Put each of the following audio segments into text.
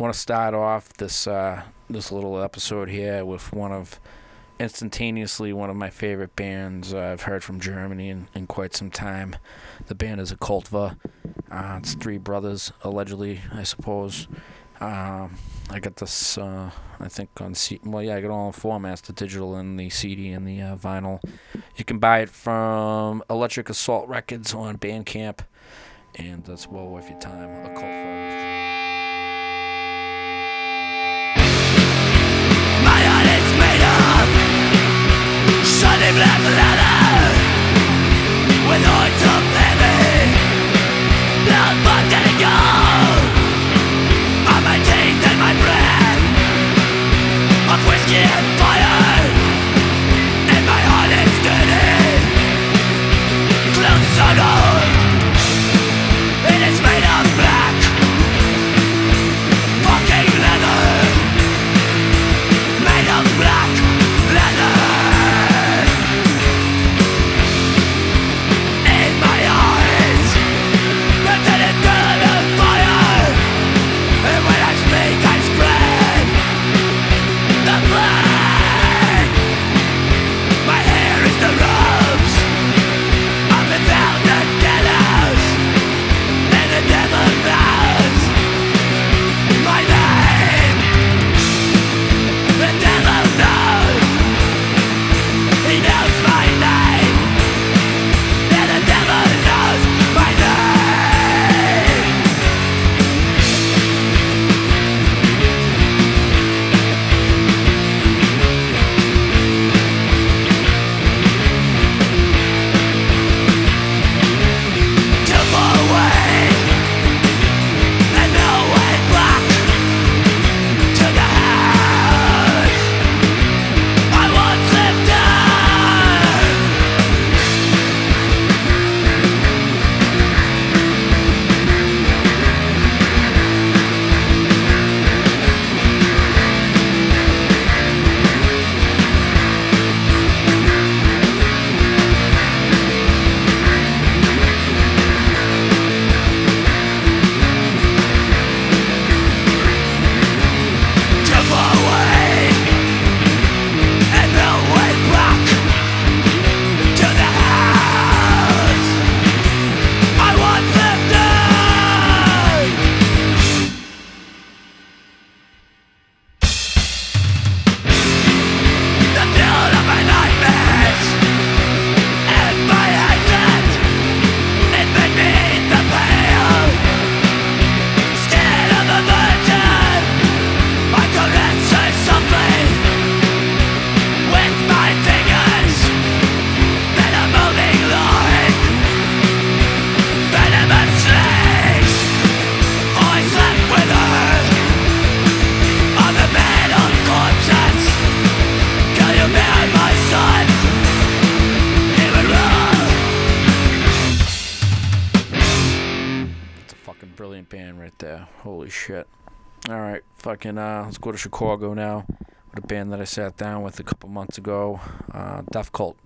want to start off this uh, this little episode here with one of instantaneously one of my favorite bands uh, I've heard from Germany in, in quite some time. The band is Occvlta. Uh, it's three brothers, allegedly, I suppose. Um, I got this, uh, I think, on C. Well, yeah, I got all in formats the digital and the CD and the uh, vinyl. You can buy it from Electric Assault Records on Bandcamp. And that's well worth your time. Occvlta. Black leather with horns go to Chicago now with a band that I sat down with a couple months ago, uh, Death Cult,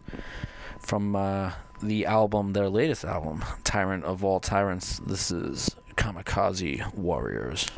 from uh, the album, their latest album, Tyrant of All Tyrants. This is Kamikaze Warriors.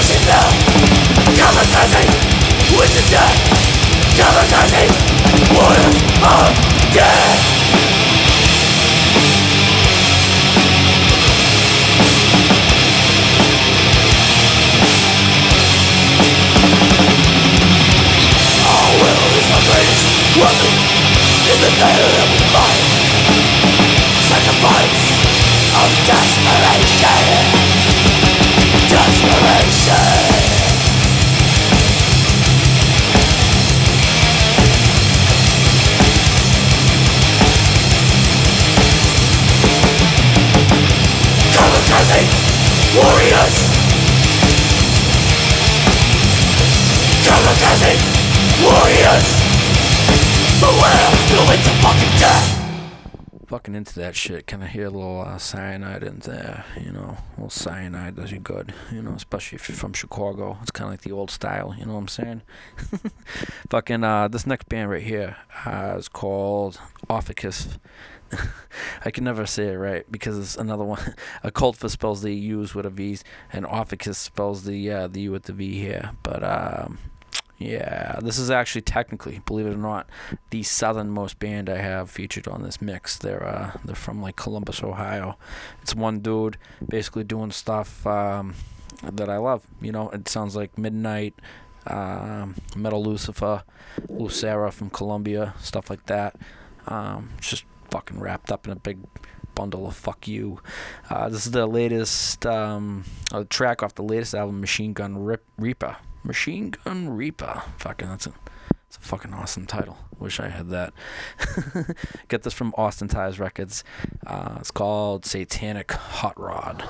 Losing bell. Kamikaze with warriors of death. Our will is in the that we fight. Sacrifice of desperation. Warriors. Kamikaze warriors. Beware, you'll wait to fucking death. Into that shit. Kind of hear a little uh, cyanide in there, you know. A little cyanide does you good, you know, especially if you're from Chicago. It's kind of like the old style, you know what I'm saying? Fucking, uh, this next band right here uh, is called Orphicvs. I can never say it right because it's another one. A cult for spells the U's with a V's, and Orphicvs spells the uh, the U with the V here. But um, yeah, this is actually technically, believe it or not, the southernmost band I have featured on this mix. They're uh, they're from like Columbus, Ohio. It's one dude basically doing stuff um, that I love. You know, it sounds like Midnight, um, Metal Lucifer, Lucera from Columbia, stuff like that. Um, it's just fucking wrapped up in a big bundle of fuck you. Uh, this is the latest um, a track off the latest album, Machine Gun Rip- Reaper. Machine Gun Reaper. Fucking that's a, it's a fucking awesome title. Wish I had that. Get this from Austin Ties Records. Uh, it's called Satanic Hot Rod.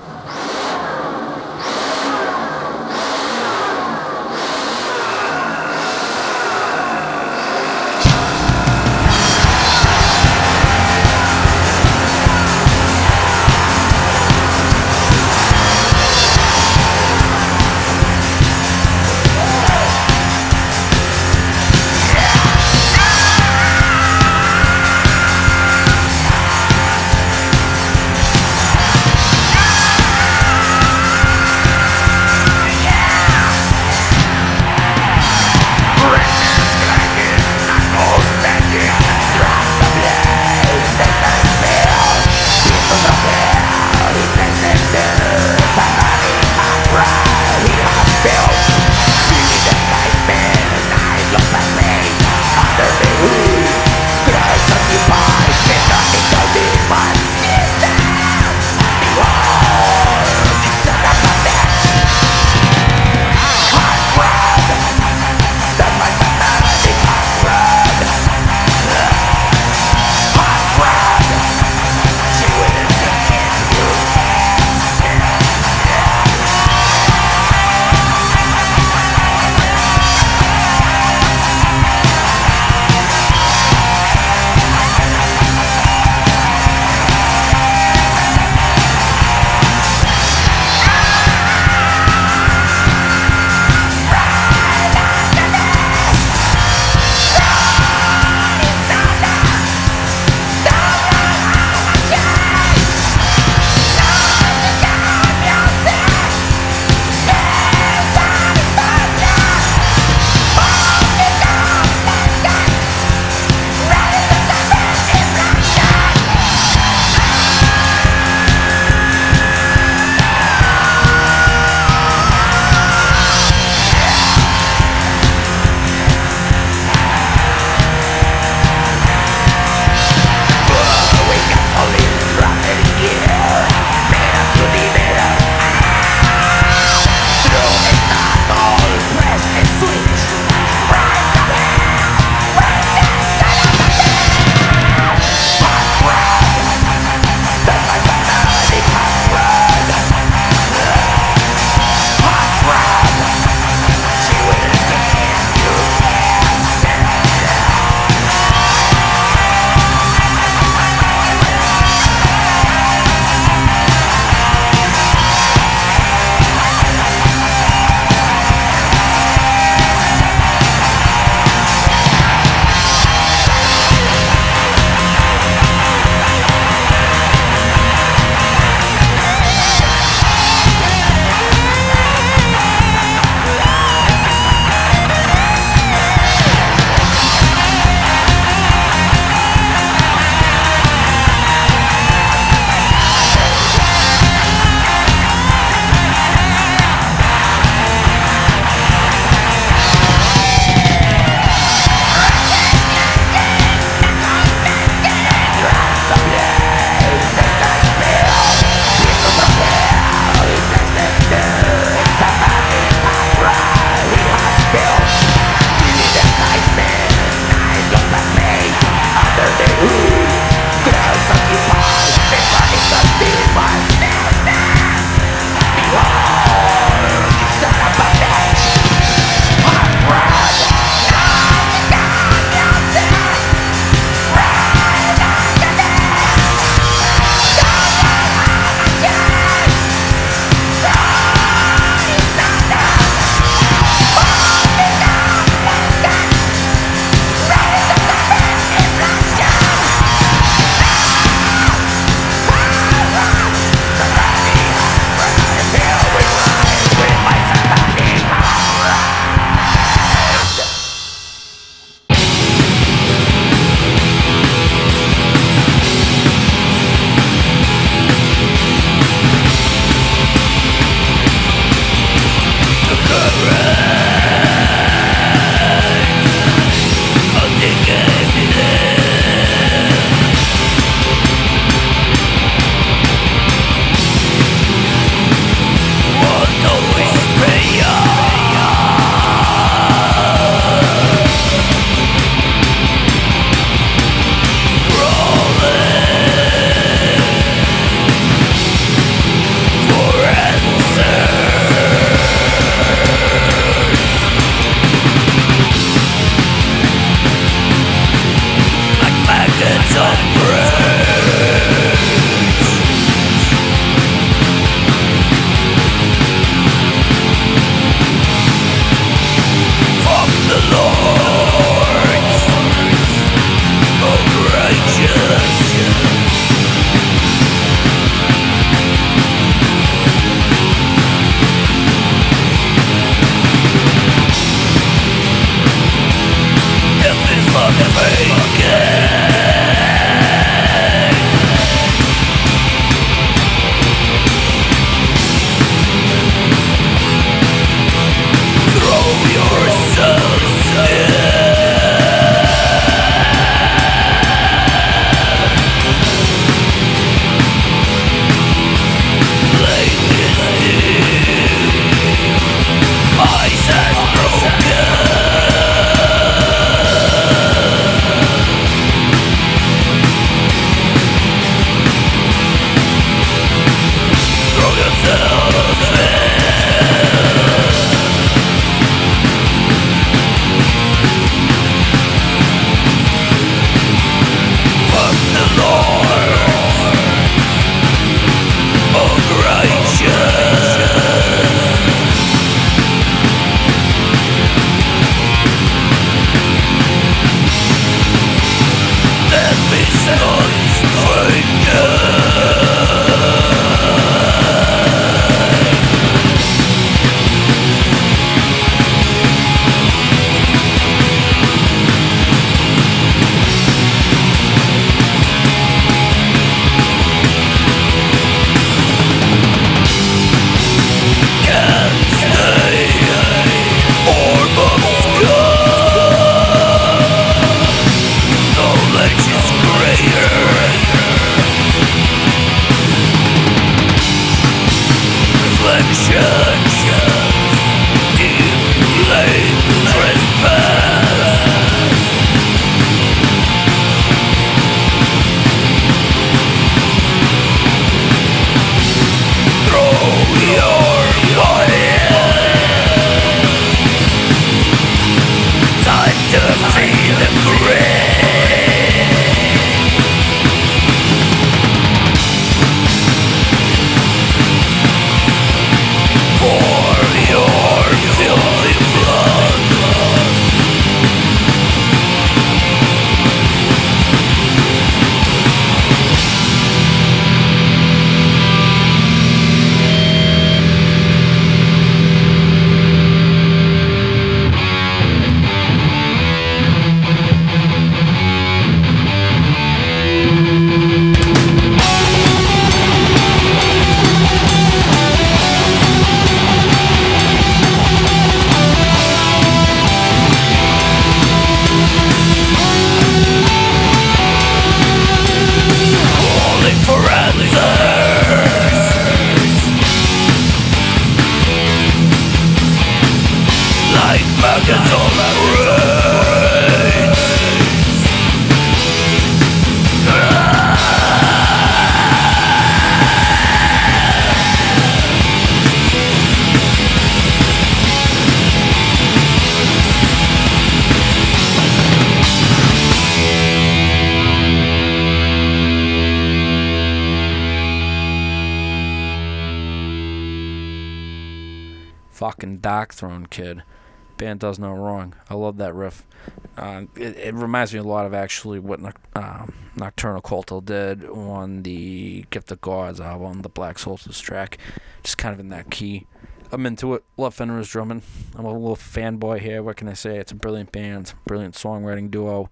Band does no wrong. I love that riff. Uh, it, it reminds me a lot of actually what um, Nocturno Culto did on the Gift of Gods album, the Black Solstice track. Just kind of in that key. I'm into it. Love Fenriz's drumming. I'm a little fanboy here. What can I say? It's a brilliant band, brilliant songwriting duo.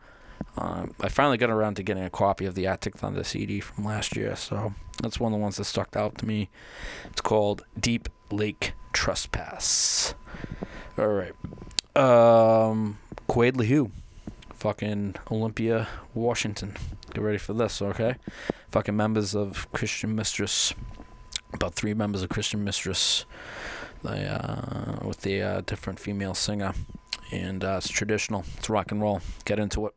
Um, I finally got around to getting a copy of the Arctic Thunder CD from last year, so that's one of the ones that stuck out to me. It's called Deep Lake Trespass. All right. Um, Quade LeHue, fucking Olympia, Washington. Get ready for this, okay? Fucking members of Christian Mistress. About three members of Christian Mistress. They uh, with the uh, different female singer, and uh, it's traditional. It's rock and roll. Get into it.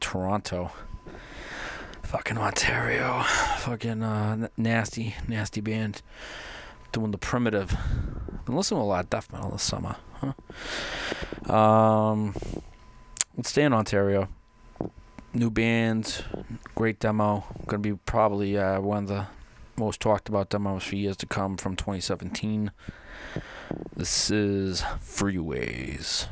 Toronto. Fucking Ontario. Fucking uh, nasty, nasty band. Doing the primitive. Been listening to a lot of death metal this summer. Huh? Um, let's stay in Ontario. New band, great demo. Gonna be probably uh, one of the most talked about demos for years to come from 2017. This is Freeways.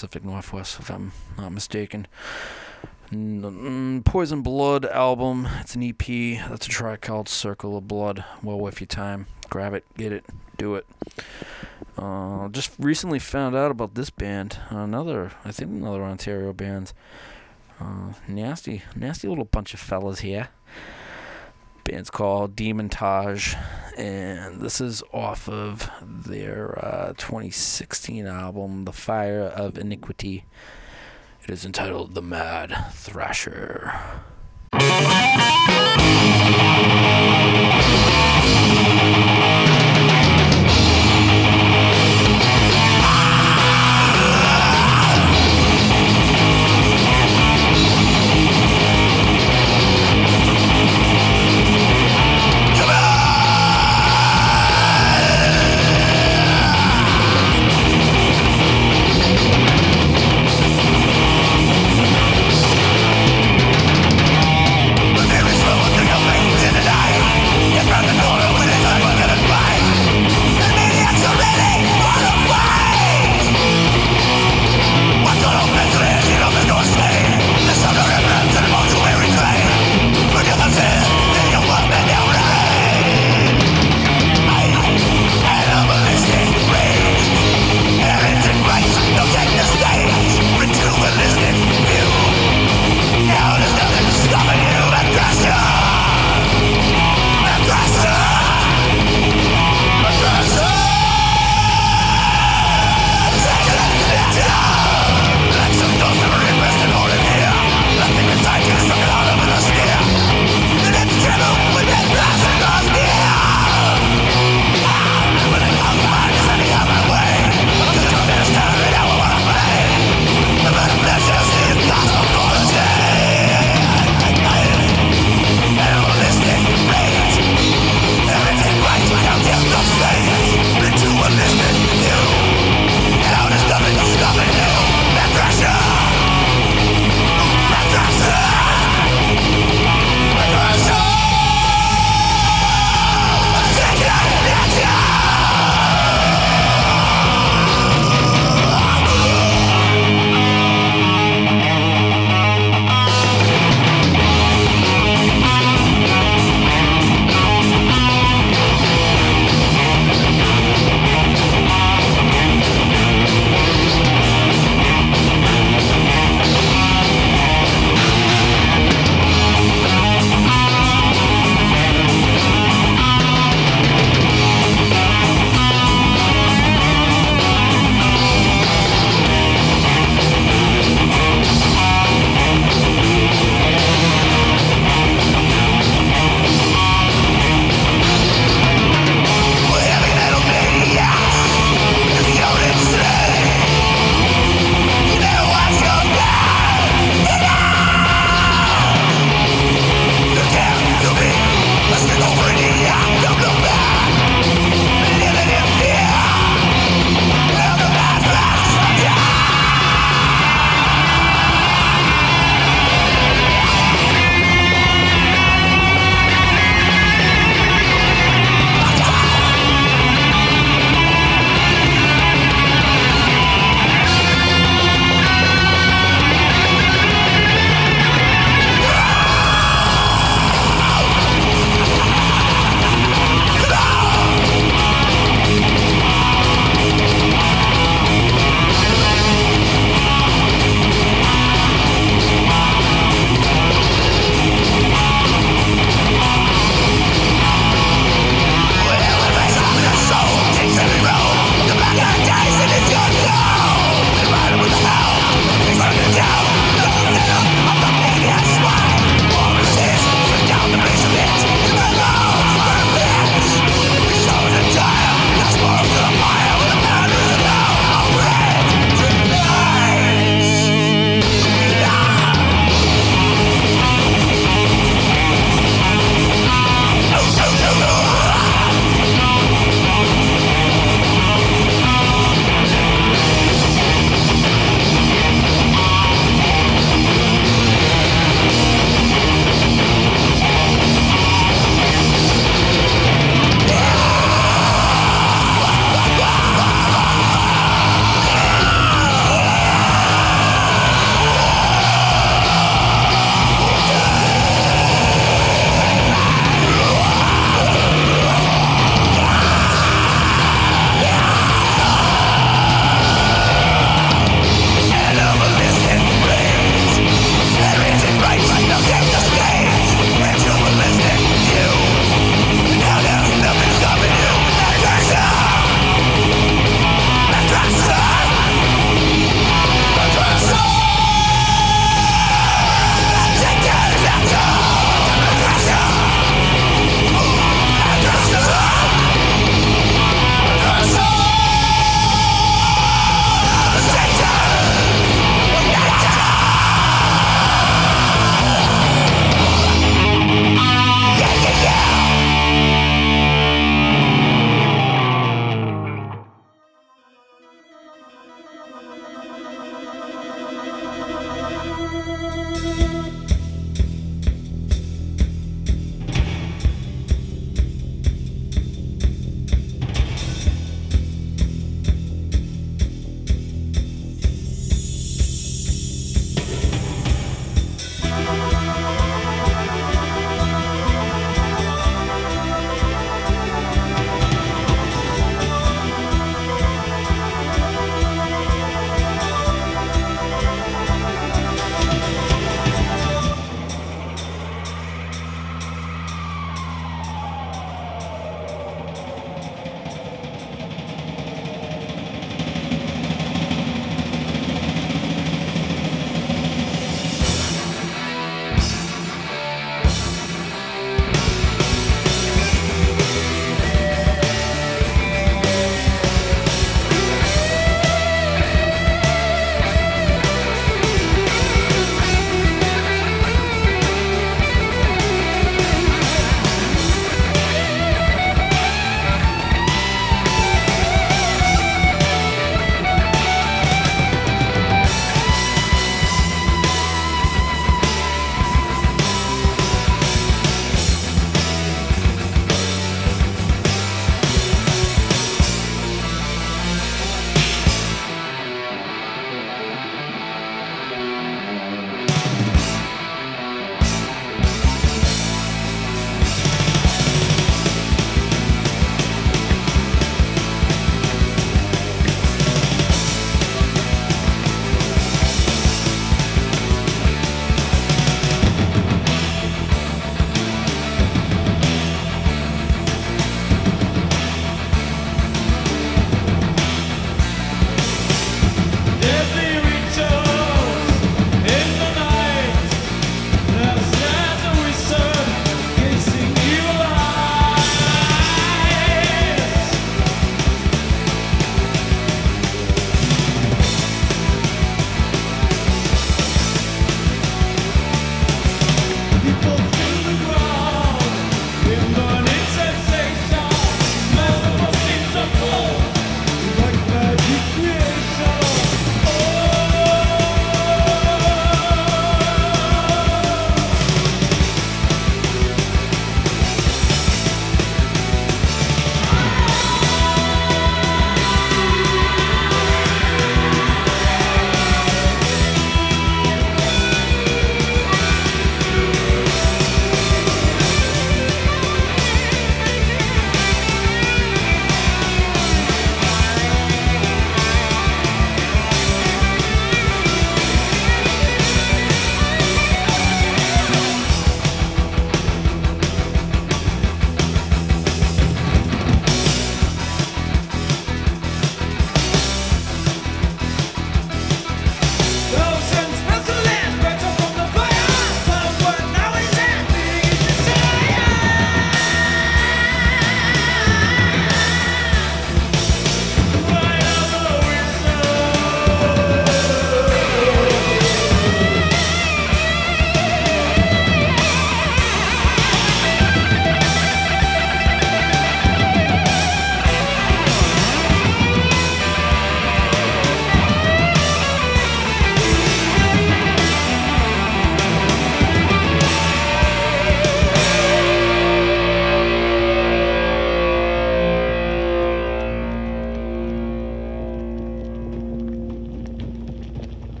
Pacific Northwest, if I'm not mistaken. Poison Blood album. It's an EP. That's a track called Circle of Blood. Well worth your time. Grab it, get it, do it. Uh, just recently found out about this band. Another, I think, another Ontario band. Uh, nasty, nasty little bunch of fellas here. Band's called Demontage, and this is off of their uh, 2016 album, The Fire of Iniquity. It is entitled The Mad Thrasher.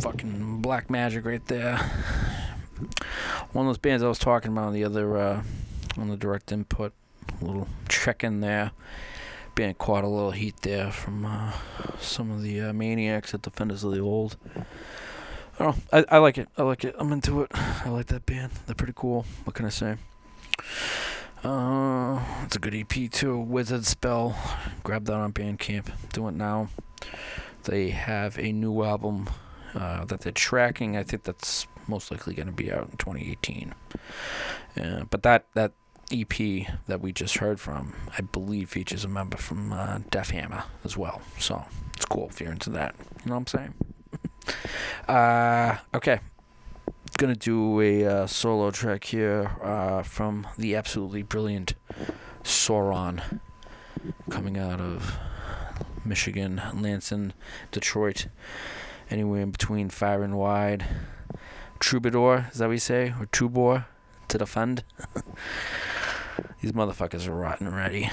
Fucking black magic right there. One of those bands I was talking about on the other, uh, on the direct input, a little check in there. Band caught a little heat there from uh, some of the uh, maniacs at Defenders of the Old. I don't know. I, I like it. I like it. I'm into it. I like that band. They're pretty cool. What can I say? Uh, it's a good EP too. Wizard Spell. Grab that on Bandcamp. Do it now. They have a new album uh, that they're tracking. I think that's most likely going to be out in 2018. Uh, but that that EP that we just heard from, I believe, features a member from uh, Def Hammer as well. So it's cool if you're into that. You know what I'm saying? uh, okay. Gonna do a uh, solo track here uh, from the absolutely brilliant Sauron, coming out of Michigan, Lansing, Detroit, anywhere in between far and wide. Troubadour, is that what you say? Or Tubor to defend? These motherfuckers are rotten already.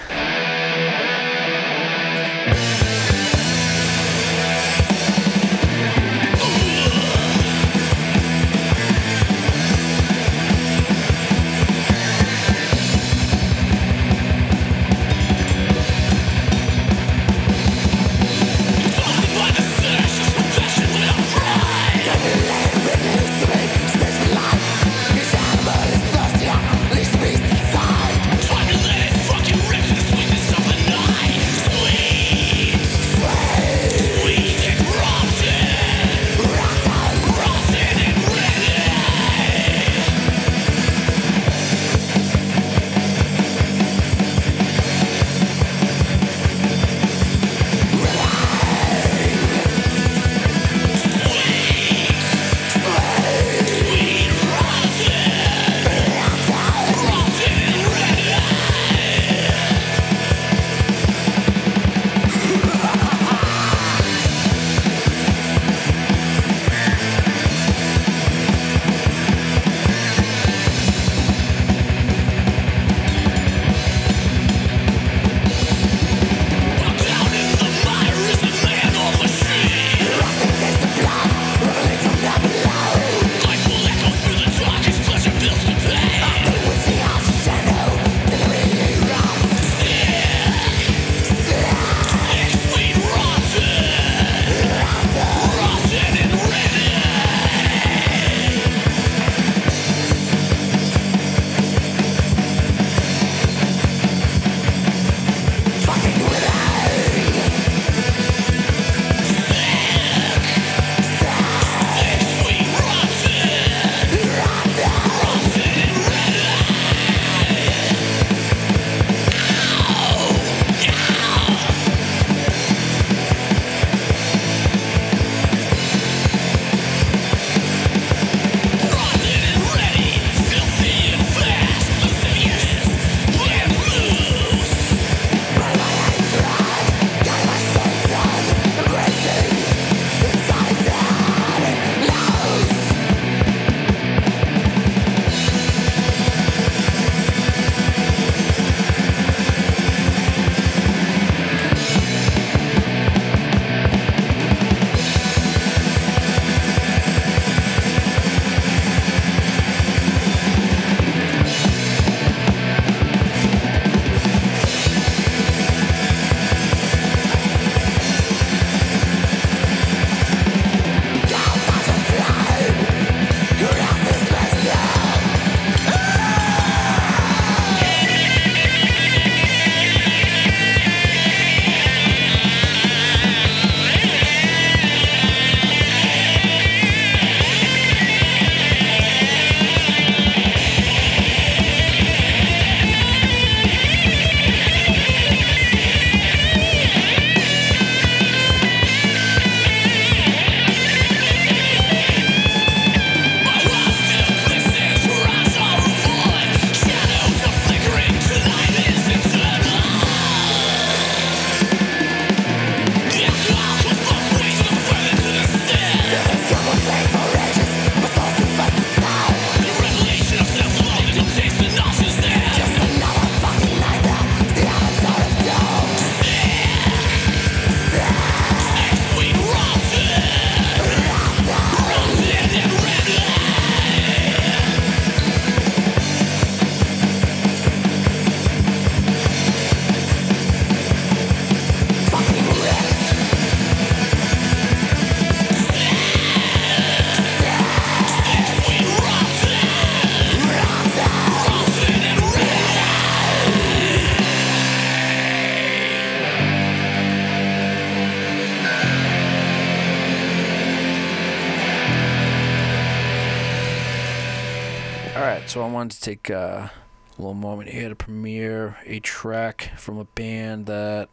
Wanted to take uh, a little moment here to premiere a track from a band that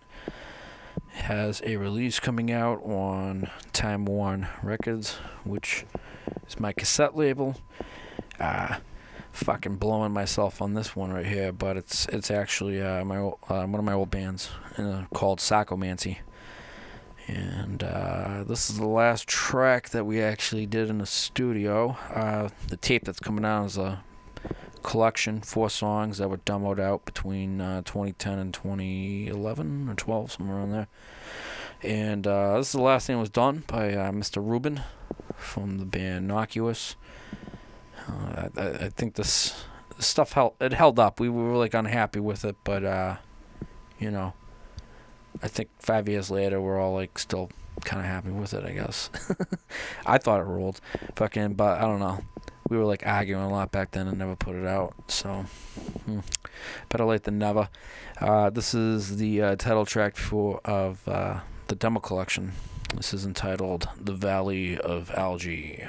has a release coming out on Time One Records, which is my cassette label. Uh, fucking blowing myself on this one right here, but it's it's actually uh, my uh, one of my old bands uh, called Sacomancy. And uh, this is the last track that we actually did in the studio. Uh, the tape that's coming out is a collection, four songs that were demoed out between uh, 2010 and 2011 or 12, somewhere around there. And uh, this is the last thing that was done by uh, Mr. Rubin from the band Innocuous. Uh, I, I I think this stuff held it held up. We were like unhappy with it, but uh, you know, I think five years later we're all like still kind of happy with it. I guess. I thought it ruled, fucking, but I don't know. We were like arguing a lot back then and never put it out. So, hmm. better late than never. Uh, this is the uh, title track for of uh, the demo collection. This is entitled "The Valley of Algae."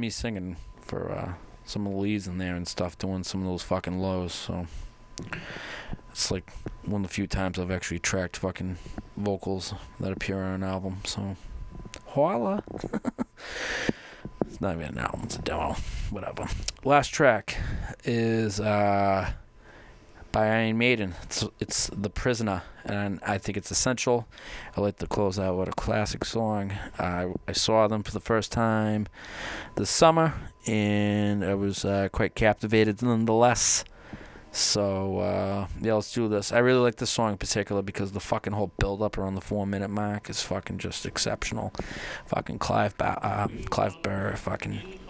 Me singing for uh, some of the leads in there and stuff, doing some of those fucking lows. So it's like one of the few times I've actually tracked fucking vocals that appear on an album. So holla. it's not even an album; it's a demo. Whatever. Last track is uh, by Iron Maiden. It's it's The Prisoner, and I think it's essential. I like to close out with a classic song. I I saw them for the first time this summer, and I was uh, quite captivated nonetheless. So uh, yeah, let's do this. I really like this song in particular because the fucking whole build up around the four minute mark is fucking just exceptional. Fucking Clive ba- uh, Clive Burr, fucking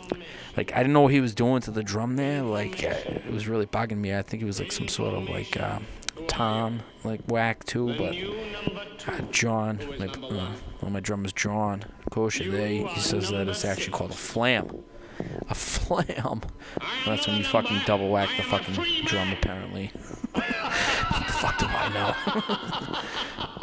like I didn't know what he was doing to the drum there. Like uh, it was really bugging me. I think it was like some sort of like uh, tom like whack too, but uh, John, my, uh, well, my drummer's John Kosher. They he says that it's actually called a flam. A flam. That's when you fucking double whack the fucking drum, apparently. what the fuck do I know?